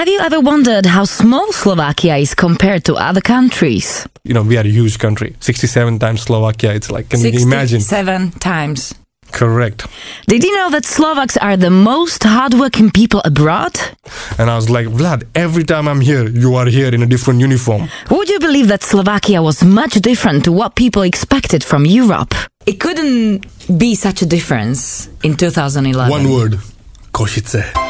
Have you ever wondered how small Slovakia is compared to other countries? You know, we are a huge country. 67 times Slovakia. It's like, can you imagine? Seven times. Correct. Did you know that Slovaks are the most hardworking people abroad? And I was like, Vlad, every time I'm here, you are here in a different uniform. Would you believe that Slovakia was much different to what people expected from Europe? It couldn't be such a difference in 2011. One word. Košice.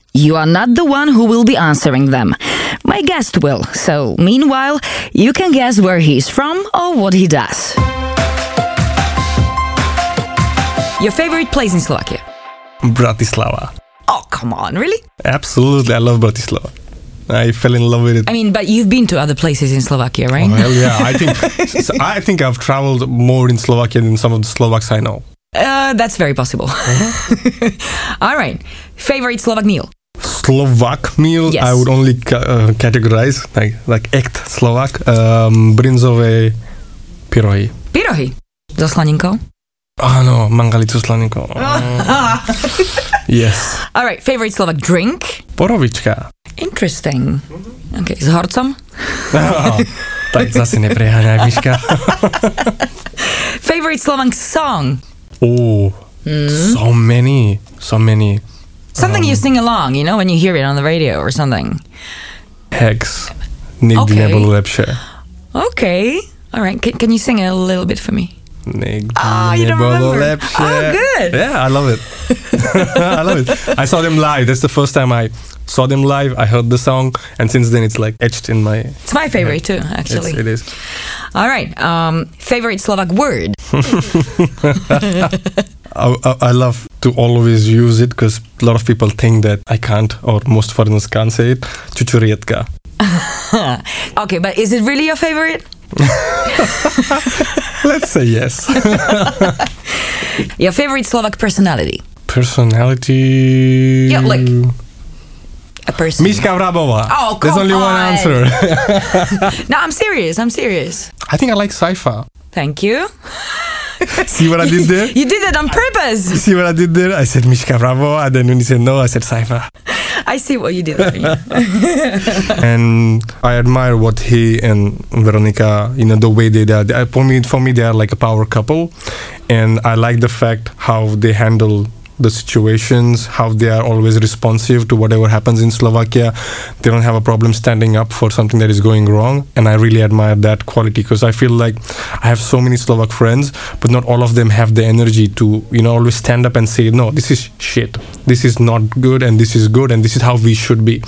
You are not the one who will be answering them. My guest will, so meanwhile, you can guess where he's from or what he does. Your favorite place in Slovakia? Bratislava. Oh, come on, really? Absolutely. I love Bratislava. I fell in love with it. I mean, but you've been to other places in Slovakia, right? Well, yeah, I think I think I've traveled more in Slovakia than some of the Slovaks I know. Uh, that's very possible. All right. Favorite Slovak meal? Slovak meal, Yes. I would only ca- uh, categorize like like act Slovak, um, brinzové pyrohy. Pyrohy. So slaninkou? Áno, mangalicu slaninko. yes. All right. Favorite Slovak drink? Borovička. Interesting. Okay. S horcom? tak zase nepreháňaj, Miška. Favorite Slovak song? oh, so many, so many. Something you sing along, you know, when you hear it on the radio or something. Hex. Nikdy Okay. Okay. All right. Can, can you sing a little bit for me? Nikdy Ah, you don't remember. Oh, good. Yeah, I love it. I love it. I saw them live. That's the first time I saw them live. I heard the song, and since then it's like etched in my. It's my favorite too, It's, actually. it is. All right. Um, favorite Slovak word? I, I, I love to always use it because a lot of people think that I can't, or most foreigners can't say it. Čučurietka. Okay, but is it really your favorite? Let's say yes. Your favorite Slovak personality? Personality. Yeah, like- A person. Miška Vrabova. Oh, There's only one answer. No, I'm serious. I'm serious. I think I like Sajfa. Thank you. See what I did there? You did it on purpose. See what I did there? I said Mishka Bravo, and then when he said no, I said Sajfa. I see what you did there. yeah. and I admire what he and Veronica, you know, the way they did. For me, for me, they are like a power couple, and I like the fact how they handle the situations, how they are always responsive to whatever happens in Slovakia. They don't have a problem standing up for something that is going wrong, and I really admire that quality because I feel like I have so many Slovak friends, but not all of them have the energy to, you know, always stand up and say, no, this is shit, this is not good, and this is good, and this is how we should be.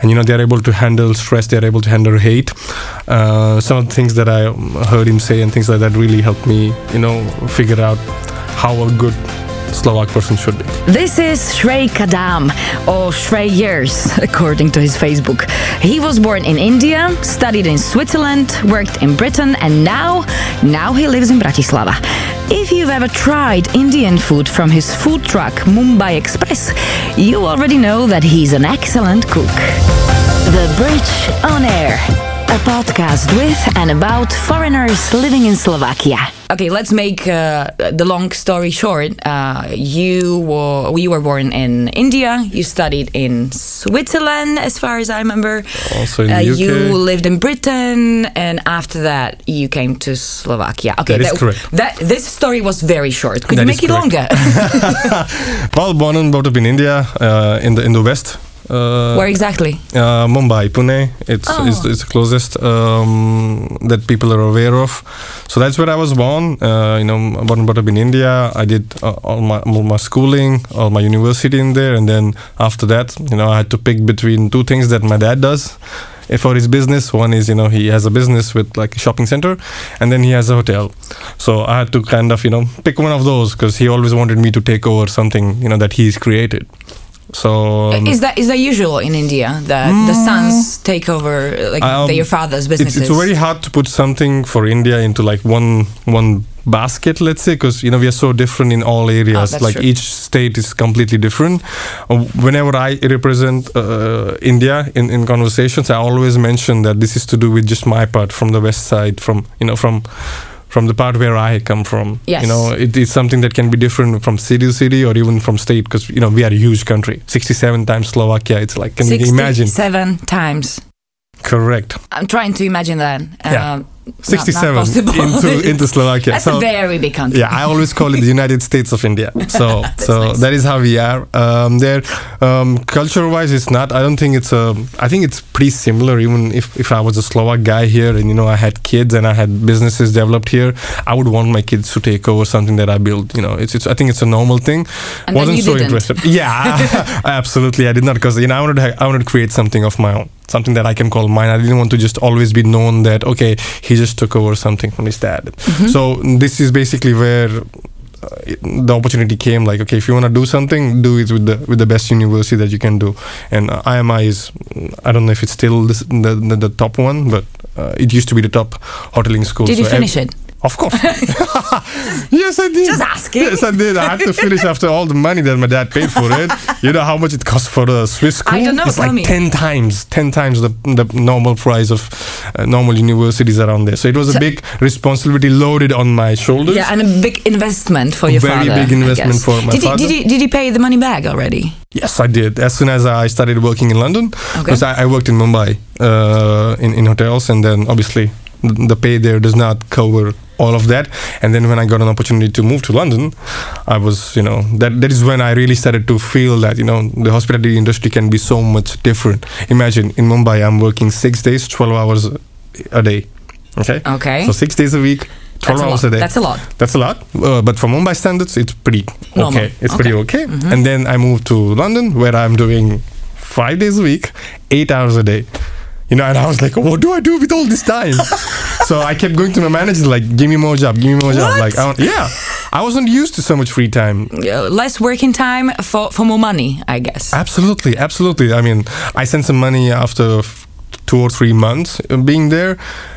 And you know, they're able to handle stress, they're able to handle hate. Uh, some of the things that I heard him say and things like that really helped me, you know, figure out how a good Slovak person should be. This is Shrey Kadam, or Shrey Years, according to his Facebook. He was born in India, studied in Switzerland, worked in Britain, and now, now he lives in Bratislava. If you've ever tried Indian food from his food truck MumBhai Express, you already know that he's an excellent cook. The Bridge on Air, a podcast with and about foreigners living in Slovakia. Okay, let's make uh, the long story short. Uh, you were you were born in India. You studied in Switzerland, as far as I remember. Also in Uh, the UK. you lived in Britain, and after that, you came to Slovakia. Okay, That is correct. That this story was very short. Could That you is make it correct. longer? Well, born and brought up in India, uh, in the in the west, Uh, Where exactly? uh, Mumbai, Pune. It's, Oh. it's it's the closest um, that people are aware of. So that's where I was born. Uh, you know, born and brought up in India. I did uh, all my all my schooling, all my university in there, and then after that, you know, I had to pick between two things that my dad does. uh, For his business, one is you know he has a business with like a shopping center, and then he has a hotel. So I had to kind of you know pick one of those because he always wanted me to take over something you know that he's created. So um, is that is that usual in India that the sons take over like Um, father's it's, businesses? it's very hard to put something for India into like one one basket, let's say, because you know we are so different in all areas. Oh, like true. each state is completely different. Uh, whenever I represent uh, India in, in conversations, I always mention that this is to do with just my part from the west side, from you know from from the part where I come from. Yes. You know, it is something that can be different from city to city or even from state because you know we are a huge country. Sixty-seven times Slovakia. It's like can you imagine? Sixty-seven times. Correct. I'm trying to imagine that. Yeah. Um, 67 possible. into into Slovakia. That's So- a very big country. yeah, I always call it the United States of India. So so nice. that is how we are um, there. Um, culture wise, it's not. I don't think it's a. I think it's pretty similar. Even if if I was a Slovak guy here and you know I had kids and I had businesses developed here, I would want my kids to take over something that I built. You know, it's. it's I think it's a normal thing. And you so didn't. interested. Yeah, absolutely. I did not because you know I wanted to, I wanted to create something of my own, something that I can call mine. I didn't want to just always be known that okay, he just took over something from his dad. Mm-hmm. So this is basically where uh, the opportunity came. Like okay, if you want to do something, do it with the with the best university that you can do. And uh, IMI is I don't know if it's still this, the, the the top one, but uh, it used to be the top hoteling school. Did you So ev- finish it? Of course. yes, I did. Just asking. Yes, I did. I had to finish after all the money that my dad paid for it. You know how much it costs for a Swiss school? I don't know, It's tell like me. ten times, ten times the the normal price of uh, normal universities around there. So it was a big responsibility loaded on my shoulders. Yeah, and a big investment for your Very father. Very big investment for my did father. He, did, he, did he pay the money back already? Yes, I did. As soon as I started working in London, Okay. because I, I worked in Mumbai uh, in in hotels, and then obviously the pay there does not cover all of that. And then when I got an opportunity to move to London, I was, you know, that that is when I really started to feel that you know the hospitality industry can be so much different. Imagine in Mumbai, I'm working six days, twelve hours a day. Okay. Okay. So six days a week. 12 That's a hours lot. a day. That's a lot. That's a lot, uh, but for Mumbai standards, it's pretty Normal. okay. It's pretty okay. Mm-hmm. And then I moved to London, where I'm doing five days a week, eight hours a day. You know, and I was like, what do I do with all this time? so I kept going to my manager, like, give me more job, give me more job. Like, I yeah, I wasn't used to so much free time. Uh, less working time for, for more money, I guess. Absolutely, absolutely. I mean, I sent some money after f- two or three months uh, being there,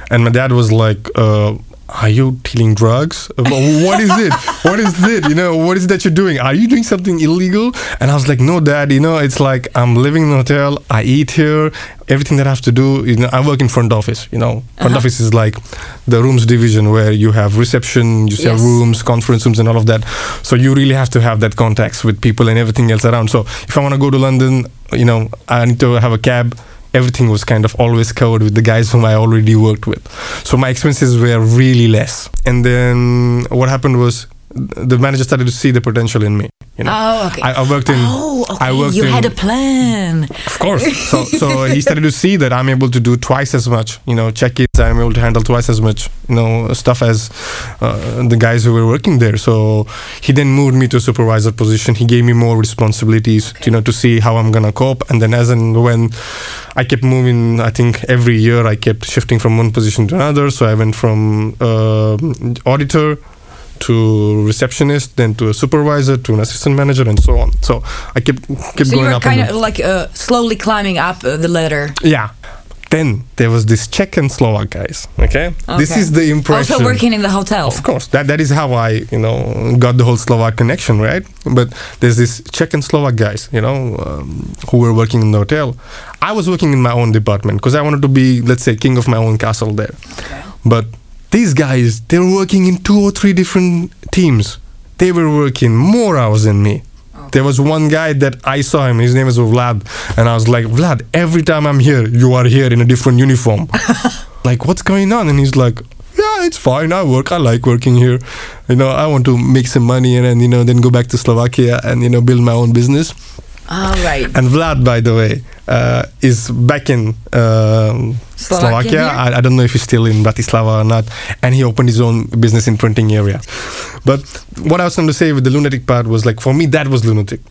and my dad was like, uh, "Are you dealing drugs? What is it? What is it? You know, what is it that you're doing? Are you doing something illegal?" And I was like, "No, dad. You know, it's like I'm living in a hotel. I eat here. Everything that I have to do. You know, I work in front office. You know, front uh-huh. office is like the rooms division where you have reception, you have Yes. rooms, conference rooms, and all of that. So you really have to have that contacts with people and everything else around. So if I want to go to London, you know, I need to have a cab. Everything was kind of always covered with the guys whom I already worked with. So my expenses were really less. And then what happened was the manager started to see the potential in me. You know, Oh, okay. I, I worked in. oh, okay. I worked you in, had a plan. of course. So, so he started to see that I'm able to do twice as much, you know, check-ins. I'm able to handle twice as much, you know, stuff as uh, the guys who were working there. So he then moved me to a supervisor position. He gave me more responsibilities, you know, to see how I'm gonna cope. And then as and when I kept moving, I think every year I kept shifting from one position to another. So I went from uh, auditor to receptionist, then to a supervisor, to an assistant manager, and so on. So I kept kept So you were up. kind of like uh, slowly climbing up uh, the ladder. yeah. Then there was this Czech and Slovak guys. Okay, this is the impression. Also working in the hotel. Of course, that that is how I you know got the whole Slovak connection, right? But there's this Czech and Slovak guys, you know, um, who were working in the hotel. I was working in my own department because I wanted to be, let's say, king of my own castle there. Okay. But these guys, they were working in two or three different teams. They were working more hours than me. Oh. There was one guy that I saw him. His name is Vlad, and I was like, Vlad. Every time I'm here, you are here in a different uniform. like, what's going on? And he's like, Yeah, it's fine. I work. I like working here. You know, I want to make some money and then you know then go back to Slovakia and you know build my own business. All right. And Vlad, by the way, uh, is back in um, Slovakia? I, I don't know if he's still in Bratislava or not. And he opened his own business in printing area. But what I was going to say with the lunatic part was like, for me, that was lunatic.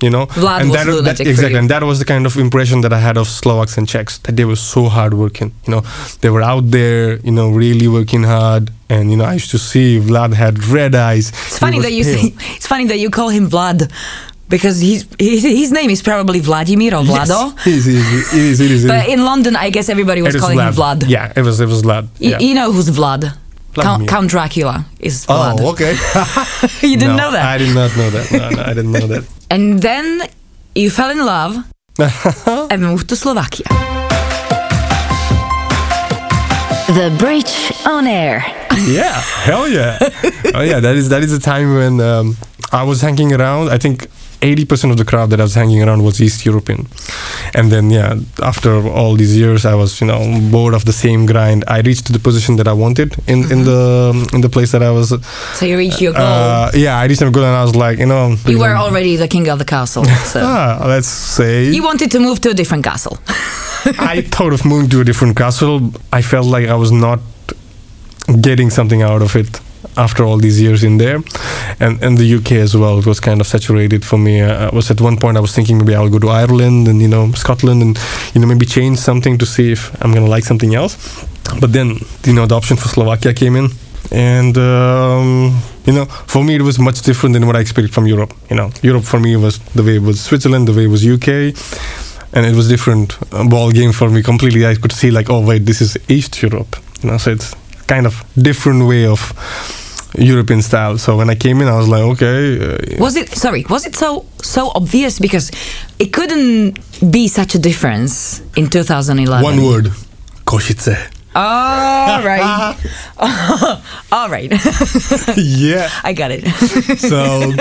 You know, Vlad and was that, lunatic that exactly, and that was the kind of impression that I had of Slovaks and Czechs that they were so hardworking. You know, they were out there, you know, really working hard. And you know, I used to see Vlad had red eyes. It's funny that you say, it's funny that you call him Vlad because he's, his, his name is probably Vladimir or Vlado. It is, it is, it is, it is. But in London, I guess everybody was It is calling him Vlad. Yeah, it was it was Vlad. Yeah. You know who's Vlad? Count, Count Dracula is Vlad. Oh, okay. you didn't No, know that. I did not know that. No, no, I didn't know that. And then you fell in love and moved to Slovakia. The Bridge on Air. yeah, hell yeah. Oh yeah, that is that is a time when um, I was hanging around. I think. 80% of the crowd that I was hanging around was East European. And then, yeah, after all these years, I was, you know, bored of the same grind. I reached the position that I wanted in, in the in the place that I was. So you reached your goal. Uh, yeah, I reached my goal and I was like, you know. you were already the king of the castle. So Ah, let's say. you wanted to move to a different castle. I thought of moving to a different castle. I felt like I was not getting something out of it after all these years in there, and and the UK as well. It was kind of saturated for me. Uh, I was at one point I was thinking maybe I'll go to Ireland and you know Scotland and you know maybe change something to see if I'm gonna like something else. But then you know the option for Slovakia came in. And um, you know, for me, it was much different than what I expected from Europe. You know, Europe for me was the way it was Switzerland, the way it was UK, and it was different uh, ball game for me completely. I could see like, oh wait, this is East Europe, you know, so it's kind of different way of European style. So when I came in, I was like, okay, uh, Was it sorry? Was it so so obvious because it couldn't be such a difference in 2011? one word, Košice. All right. All right. yeah. I got it. So,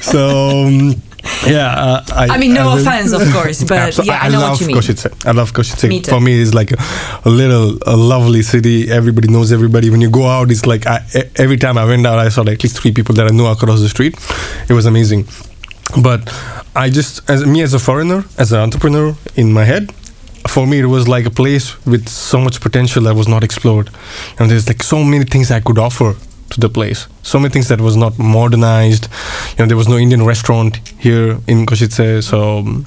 so. um, yeah, uh, I, I mean, no I- offense, of course, but yeah, I know love what you mean. Košice. I love Košice. Me too. For me, it's like a, a little, a lovely city. Everybody knows everybody. When you go out, it's like I, every time I went out, I saw like at least three people that I knew across the street. It was amazing. But I just, as me as a foreigner, as an entrepreneur in my head, for me it was like a place with so much potential that was not explored. And there's like so many things I could offer to the place. So many things that was not modernized. You know, there was no Indian restaurant here in Košice, so um,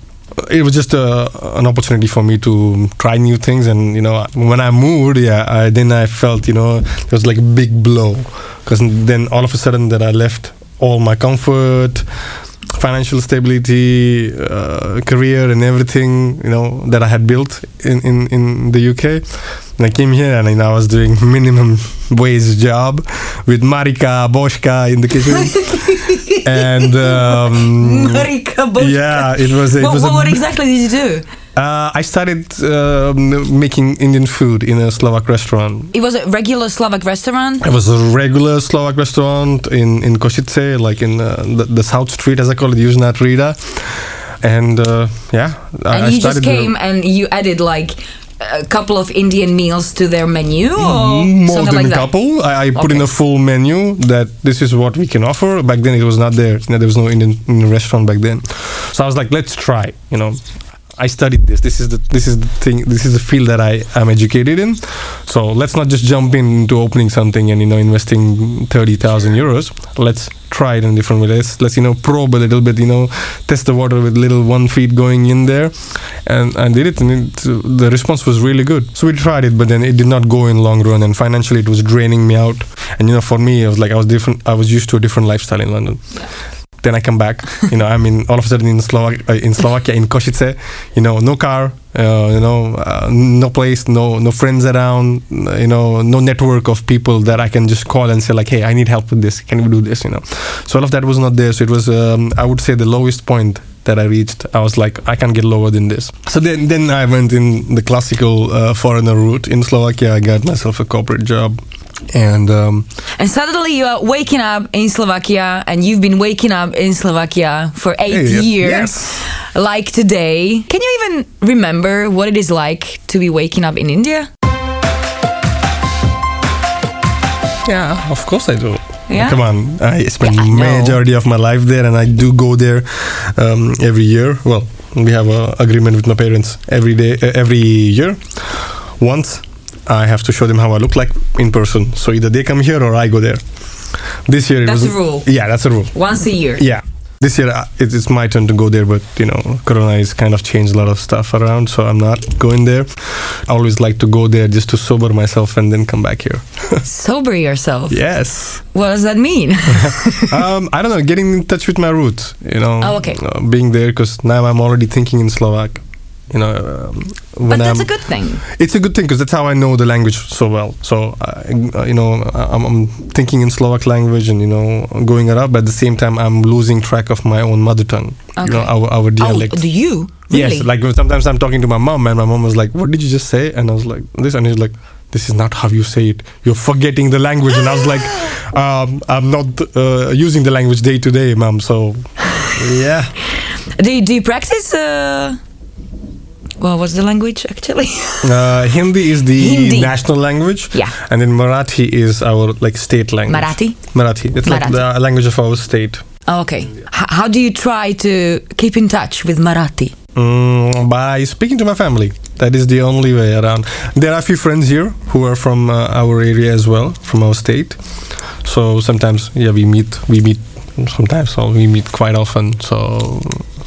it was just a, an opportunity for me to try new things. And you know, when I moved, yeah, I, then I felt you know it was like a big blow because then all of a sudden that I left all my comfort financial stability, uh, career, and everything you know that I had built in, in, in the UK. And I came here and I was doing minimum wage job with Marika Boschka in the kitchen. and um, Marika Boschka. yeah, it was. It What, was what, a, what exactly did you do? uh, I started uh, making Indian food in a Slovak restaurant. It was a regular Slovak restaurant. It was a regular Slovak restaurant in in Košice, like in uh, the, the South Street, as I call it, Južná Trieda. And uh, yeah, I- And I you just started the- came and you added like a couple of Indian meals to their menu or Mm, more than like a couple. I, I put in a full menu that this is what we can offer. Back then, it was not there. There was no Indian, Indian restaurant back then. So I was like, let's try. You know, I studied this. This is the this is the thing. This is the field that I am educated in. So let's not just jump into opening something and you know investing thirty thousand euros. Let's try it in different way. Let's let's you know probe a little bit. You know, test the water with little one feet going in there, and and did it. And it, the response was really good. So we tried it, but then it did not go in long run. And financially, it was draining me out. And you know, for me, it was like I was different. I was used to a different lifestyle in London then I come back. You know, I'm in all of a sudden in Slovak uh, in Slovakia in Košice. You know, no car. Uh, you know, uh, no place, no no friends around. You know, no network of people that I can just call and say like, hey, I need help with this. Can we do this? You know, so all of that was not there. So it was, um, I would say, the lowest point that I reached. I was like, I can't get lower than this. So then, then I went in the classical uh, foreigner route in Slovakia. I got myself a corporate job. And um, And suddenly you are waking up in Slovakia and you've been waking up in Slovakia for eight years. yes. Like today. Can you even remember what it is like to be waking up in India? Yeah, of course I do. Yeah? Come on, I spend Yeah, I majority of my life there, and I do go there um, every year. Well, we have an agreement with my parents every day, uh, every year. Once, I have to show them how I look like in person. So either they come here or I go there. This year, it That's was the rule. Yeah, that's the rule. Once a year. Yeah. This year uh, it, it's my turn to go there, but you know, Corona has kind of changed a lot of stuff around, so I'm not going there. I always like to go there just to sober myself and then come back here. Sober yourself. yes. What does that mean? um, I don't know, getting in touch with my roots, you know. Oh, okay. uh, being there because now I'm already thinking in Slovak. You know, um, but that's I'm, a good thing. it's a good thing because that's how I know the language so well. So, uh, you know, I'm, I'm thinking in Slovak language and, you know, going around. But at the same time, I'm losing track of my own mother tongue. You know, our, our dialect. Oh, do you? Really? Yes, like sometimes I'm talking to my mom and my mom was like, "What did you just say?" And I was like, "This," and he's like, "This is not how you say it. You're forgetting the language." And I was like, um, "I'm not uh, using the language day to day, mom." So, yeah, do, you, do you practice? Uh, well, what's the language actually? uh, Hindi is the Hindi. national language. Yeah. and then Marathi is our like state language. Marathi? Marathi. It's like the language of our state. Oh, okay. H- how do you try to keep in touch with Marathi? Mm, by speaking to my family. That is the only way around. There are a few friends here who are from uh, our area as well, from our state. So sometimes, yeah, we meet. We meet sometimes, so we meet quite often. So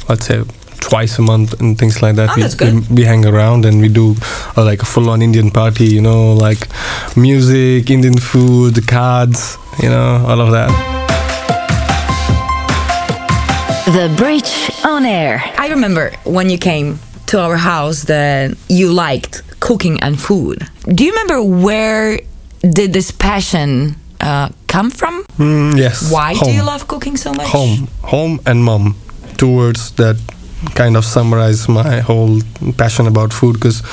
let's say twice a month and things like that. Oh, we, good. we we hang around and we do uh, like a full-on Indian party. You know, like music, Indian food, cards. You know, all of that. The Bridge on Air. I remember when you came to our house that you liked cooking and food. Do you remember where did this passion uh, come from? Mm, yes. Why do you love cooking so much? home home and mom two words that kind of summarize my whole passion about food because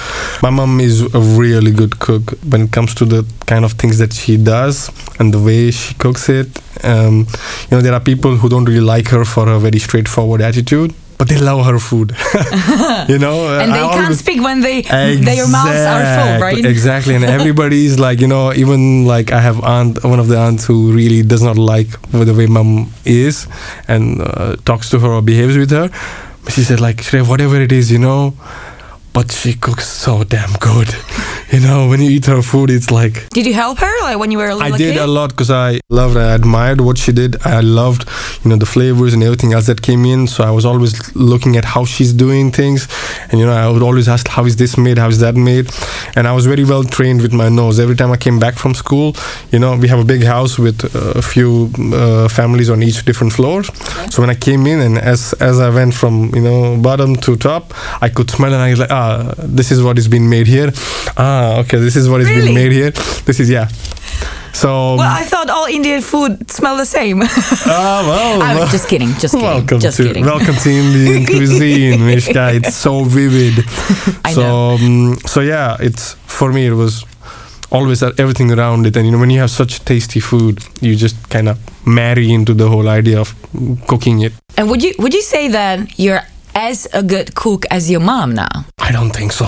my mom is a really good cook when it comes to the kind of things that she does and the way she cooks it um, you know there are people who don't really like her for her very straightforward attitude but they love her food you know And I they can't always- speak when they their mouths are full, right? Exactly, and everybody's like, you know, even like I have aunt, one of the aunts who really does not like the way mom is and uh, talks to her or behaves with her. She said like, "Shreya, whatever it is, you know, but she cooks so damn good. You know, when you eat her food, it's like Did you help her like when you were a I little I did kid? a lot because I loved, I admired what she did. I loved, you know, the flavors and everything else that came in. So I was always looking at how she's doing things, and you know, I would always ask, "How is this made? How is that made?" And I was very well trained with my nose. Every time I came back from school, you know, we have a big house with uh, a few uh, families on each different floors. So when I came in, and as as I went from you know bottom to top, I could smell, and I was like, "Ah, this is what is being made here. Ah, okay, this is what is Really? being made here. This is yeah." So well, I thought all Indian food smell the same. Ah, well, I'm just kidding, just kidding, welcome just to kidding. welcome to Indian cuisine, Mishka. It's so vivid. I so know. um, so yeah, it's for me it was always that everything around it, and you know when you have such tasty food, you just kind of marry into the whole idea of cooking it. And would you would you say that you're as a good cook as your mom now? I don't think so.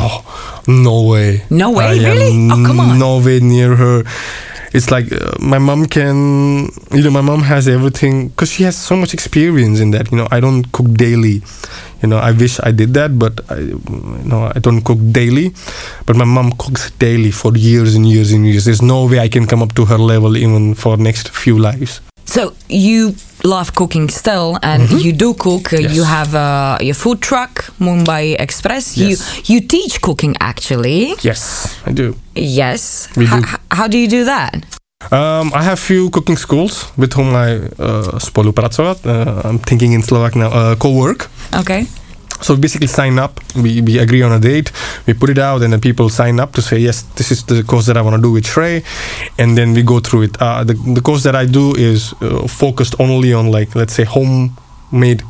No way. No way? I Really? Oh, come on. No way near her. It's like uh, my mom can, you know, my mom has everything because she has so much experience in that. You know, I don't cook daily. You know, I wish I did that, but I, you know, I don't cook daily. But my mom cooks daily for years and years and years. There's no way I can come up to her level even for next few lives. So you love cooking still, and you do cook. Uh, You Mm-hmm. Have uh, your food truck, MumBhai Express. Yes. You you teach cooking actually. Yes, I do. Yes. We Ho- do. how do you do that? Um, I have few cooking schools with whom I uh, spolupracovat. Uh, I'm thinking in Slovak now. Uh, co-work. Okay. So we basically sign up. We, we agree on a date. We put it out, and then people sign up to say yes, this is the course that I want to do with Shrey, and then we go through it. Uh, the the course that I do is uh, focused only on like let's say homemade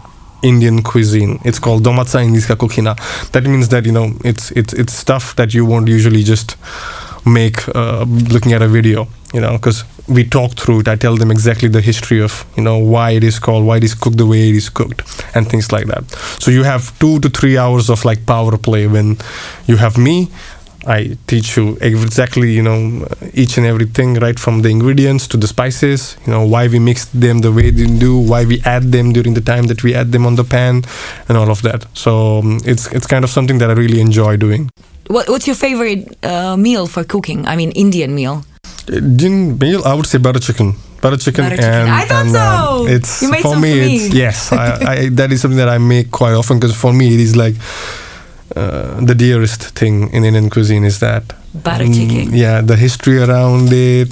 Indian cuisine. It's called domaca indijska kuchina. That means that you know it's it's it's stuff that you won't usually just make uh, looking at a video. You know, because we talk through it. I tell them exactly the history of you know why it is called, why it is cooked the way it is cooked, and things like that. So you have two to three hours of like power play when you have me I teach you exactly, you know, each and everything, right from the ingredients to the spices, you know, why we mix them the way they do, why we add them during the time that we add them on the pan, and all of that. So um, it's it's kind of something that I really enjoy doing. What, what's your favorite uh, meal for cooking? I mean, Indian meal. Indian meal, I would say butter chicken. Butter chicken, Butter chicken. and, I thought and, um, so. it's You made for me. for me. It's yes, I, I, that is something that I make quite often because for me it is like uh, the dearest thing in Indian cuisine is that Butter Mm, chicken. yeah, the history around it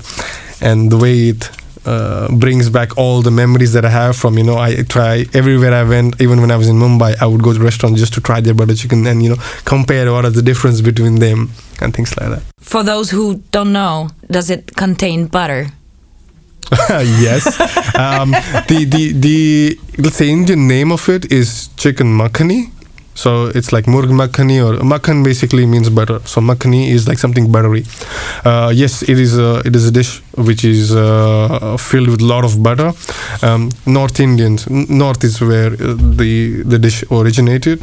and the way it uh, brings back all the memories that I have from you know I try everywhere I went even when I was in Mumbai I would go to restaurants just to try their butter chicken and you know compare what is the difference between them and things like that. For those who don't know, does it contain butter? yes. Um, the, the the let's say Indian name of it is chicken makhani. So it's like murg makhani or makhan basically means butter. So makhani is like something buttery. Uh, yes, it is a it is a dish which is uh, filled with a lot of butter. Um, North Indians, North is where uh, the the dish originated,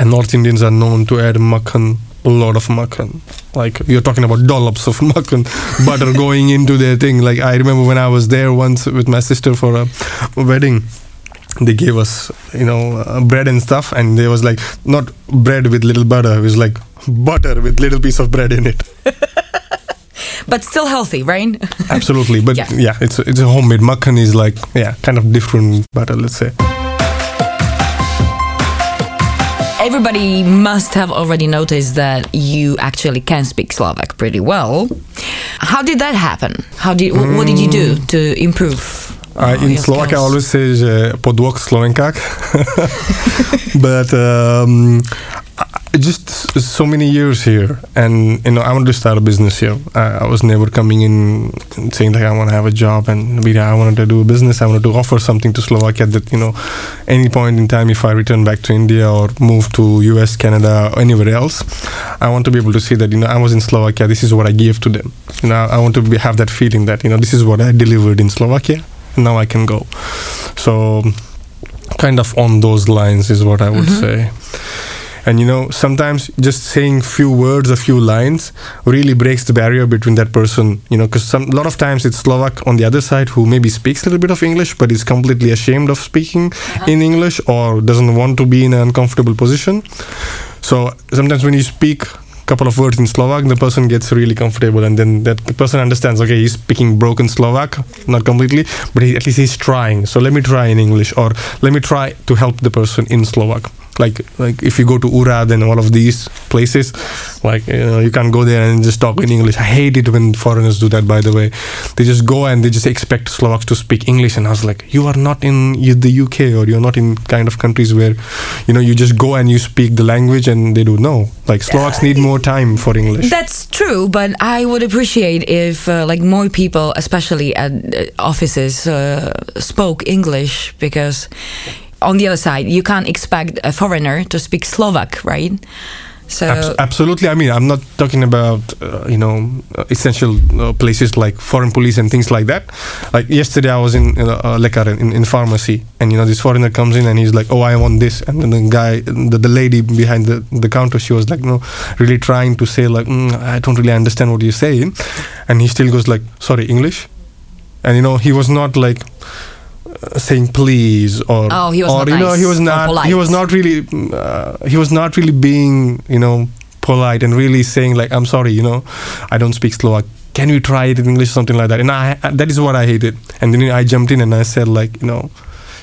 and North Indians are known to add makhan a lot of makhan. Like you're talking about dollops of makhan butter going into their thing. Like I remember when I was there once with my sister for a wedding. They gave us, you know, uh, bread and stuff, and there was like not bread with little butter. It was like butter with little piece of bread in it. But still healthy, right? Absolutely, but Yeah. yeah, it's a, it's a homemade makhan is like yeah, kind of different butter. Let's say. Everybody must have already noticed that you actually can speak Slovak pretty well. How did that happen? How did wh- what did you do to improve? In your Slovak, I skills? always say že podvok Slovenkák. but um, just so many years here, and you know, I wanted to start a business here. I, I was never coming in saying like I want to have a job and be I wanted to do a business. I wanted to offer something to Slovakia that you know, any point in time, if I return back to India or move to US, Canada, or anywhere else, I want to be able to see that you know I was in Slovakia. This is what I gave to them. You know, I want to be, have that feeling that you know this is what I delivered in Slovakia. Now I can go. So, kind of on those lines is what I would mm-hmm. say. And you know, sometimes just saying few words, a few lines, really breaks the barrier between that person. You know, because a lot of times it's Slovak on the other side who maybe speaks a little bit of English, but is completely ashamed of speaking uh-huh. in English or doesn't want to be in an uncomfortable position. So sometimes when you speak couple of words in Slovak, the person gets really comfortable, and then that person understands. Okay, he's speaking broken Slovak, not completely, but he, at least he's trying. So let me try in English, or let me try to help the person in Slovak. Like like if you go to Urad and all of these places, like you, know, you can't go there and just talk in English. I hate it when foreigners do that. By the way, they just go and they just expect Slovaks to speak English, and I was like, you are not in the UK or you're not in kind of countries where, you know, you just go and you speak the language, and they do no. Like Slovaks need more time for English. That's true, but I would appreciate if uh, like more people, especially at uh, offices, uh, spoke English because on the other side, you can't expect a foreigner to speak Slovak, right? So Abs- absolutely. I mean, I'm not talking about uh, you know uh, essential uh, places like foreign police and things like that. Like yesterday, I was in uh, Lekaren in, in pharmacy, and you know this foreigner comes in and he's like, "Oh, I want this," and then the guy, the, the lady behind the, the counter, she was like, "No," really trying to say like, mm, "I don't really understand what you're saying," and he still goes like, "Sorry, English," and you know he was not like uh, saying please or Oh, he was or not you know nice he was not he was not really uh, he was not really being you know polite and really saying like i'm sorry you know i don't speak slovak. Can you try it in english something like that? And i that is what i hated. And then i jumped in and i said like you know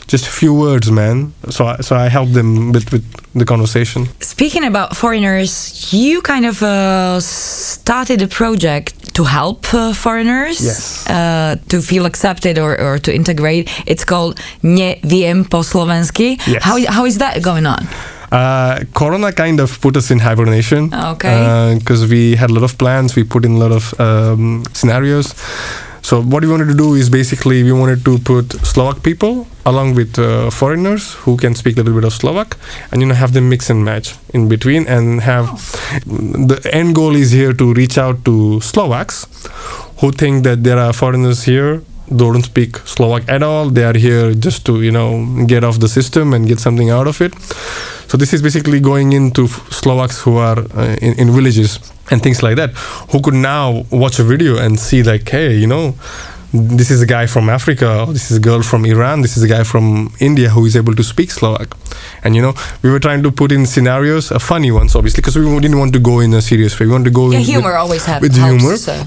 just a few words man. So I, so i helped them with with the conversation. Speaking about foreigners, you kind of uh, started a project to help uh, foreigners Yes. uh, to feel accepted or, or to integrate. It's called NeViem po slovensky. Yes. How, how is that going on? Uh, Corona kind of put us in hibernation. Okay. Because we had a lot of plans, we put in a lot of um, scenarios. So what we wanted to do is basically we wanted to put Slovak people along with uh, foreigners who can speak a little bit of Slovak, and you know have them mix and match in between, and have the end goal is here to reach out to Slovaks who think that there are foreigners here don't speak Slovak at all. They are here just to you know get off the system and get something out of it. So this is basically going into Slovaks who are uh, in, in villages and things like that, who could now watch a video and see like, hey, you know, this is a guy from Africa, this is a girl from Iran, this is a guy from India who is able to speak Slovak. And you know, we were trying to put in scenarios, uh, funny ones, obviously, because we didn't want to go in a serious way. We wanted to go Yeah, in humor with, always have, with helps. humor. So.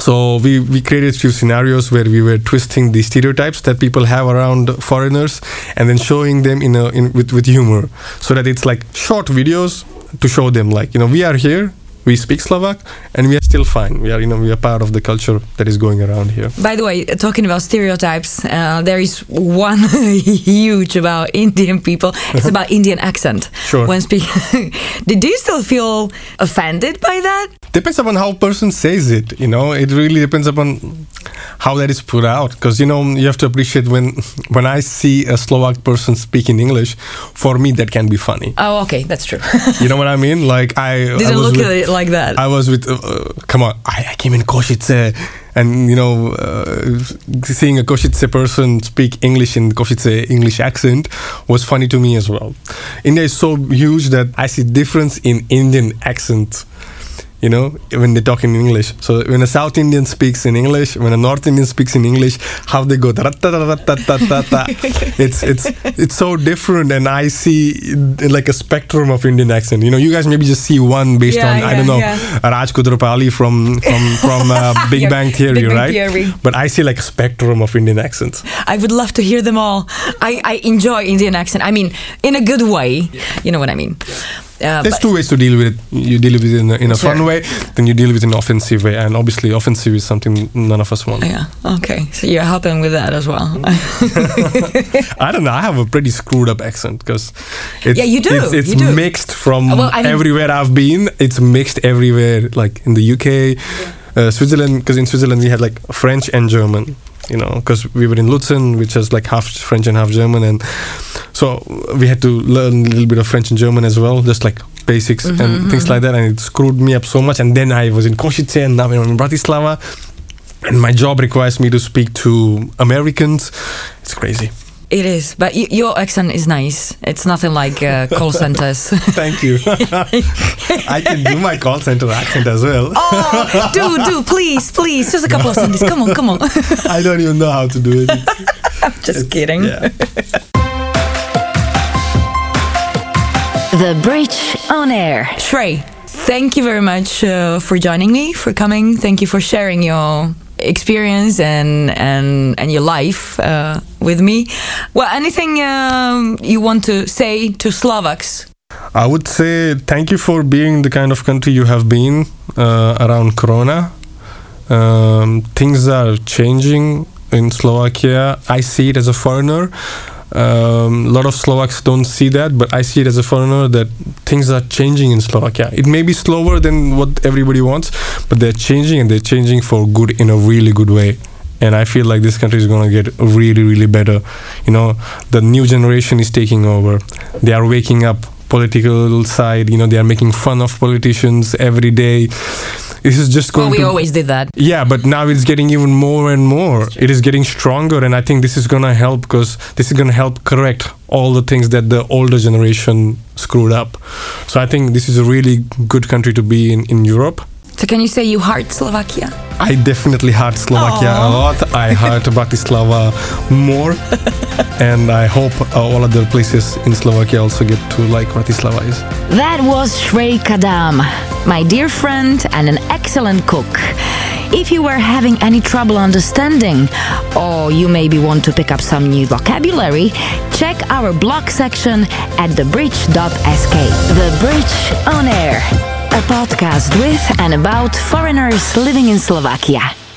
So we, we created a few scenarios where we were twisting the stereotypes that people have around foreigners and then showing them in a in with, with humor. So that it's like short videos to show them like, you know, we are here, we speak Slovak and we are still fine. We are you know, we are part of the culture that is going around here. By the way, talking about stereotypes, uh, there is one huge about Indian people. It's about Indian accent. Sure. When speaking, do you still feel offended by that? Depends upon how person says it, you know. It really depends upon how that is put out because you know you have to appreciate when when I see a Slovak person speaking English, for me that can be funny. Oh, okay, that's true. You know what I mean? Like I I Didn't was look with- at it like that. I was with, uh, uh, come on, I, I came in Košice and, you know, uh, seeing a Košice person speak English in Košice English accent was funny to me as well. India is so huge that I see difference in Indian accent. You know, when they talk in English. So when a South Indian speaks in English, when a North Indian speaks in English, how they go, it's it's it's so different, and I see like a spectrum of Indian accent. You know, you guys maybe just see one based Yeah, on I don't know yeah. Raj Koothrappali from from from uh, Big Yeah, Bang Theory, Big Bang right? Theory. But I see like a spectrum of Indian accents. I would love to hear them all. I, I enjoy Indian accent. I mean, in a good way. You know what I mean? Uh, There's two ways to deal with it. You deal with it in a, in a Sure. fun way, then you deal with it in an offensive way, and obviously offensive is something none of us want. yeah. Okay. So you're helping with that as well. I don't know. I have a pretty screwed up accent because it's Yeah, you do, It's, it's you do. mixed from Well, I mean- everywhere I've been. It's mixed everywhere, like in the UK, uh, Switzerland. Because in Switzerland we had like French and German. You know, because we were in Luzern, which is like half French and half German, and so we had to learn a little bit of French and German as well, just like basics Mm-hmm, and things like that. And it screwed me up so much. And then I was in Košice, and now I'm in Bratislava, and my job requires me to speak to Americans. It's crazy. It is. But y- your accent is nice. It's nothing like uh, call centers. Thank you. I can do my call center accent as well. oh, do, do, please, please. Just a couple of sentences. Come on, come on. I don't even know how to do it. I'm just kidding. Yeah. The Bridge on Air. Shrey, thank you very much uh, for joining me, for coming. Thank you for sharing your experience and and and your life uh, with me. Well, anything um, you want to say to Slovaks? I would say thank you for being the kind of country you have been uh, around Corona. Um, things are changing in Slovakia. I see it as a foreigner. Um, a lot of Slovaks don't see that, but I see it as a foreigner that things are changing in Slovakia. It may be slower than what everybody wants, but they're changing and they're changing for good in a really good way. And I feel like this country is going to get really, really better. You know, the new generation is taking over. They are waking up political side. You know, they are making fun of politicians every day. This is just going Well, we to always did that. yeah, but now it's getting even more and more. It is getting stronger, and I think this is gonna help because this is gonna help correct all the things that the older generation screwed up. So I think this is a really good country to be in in Europe. So can you say you heart Slovakia? I definitely heart Slovakia a lot. I heart Bratislava more, and I hope uh, all other places in Slovakia also get to like Bratislava is. That was Shrey Kadam, my dear friend and an excellent cook. If you were having any trouble understanding, or you maybe want to pick up some new vocabulary, check our blog section at thebridge.sk. The Bridge on Air, a podcast with and about foreigners living in Slovakia.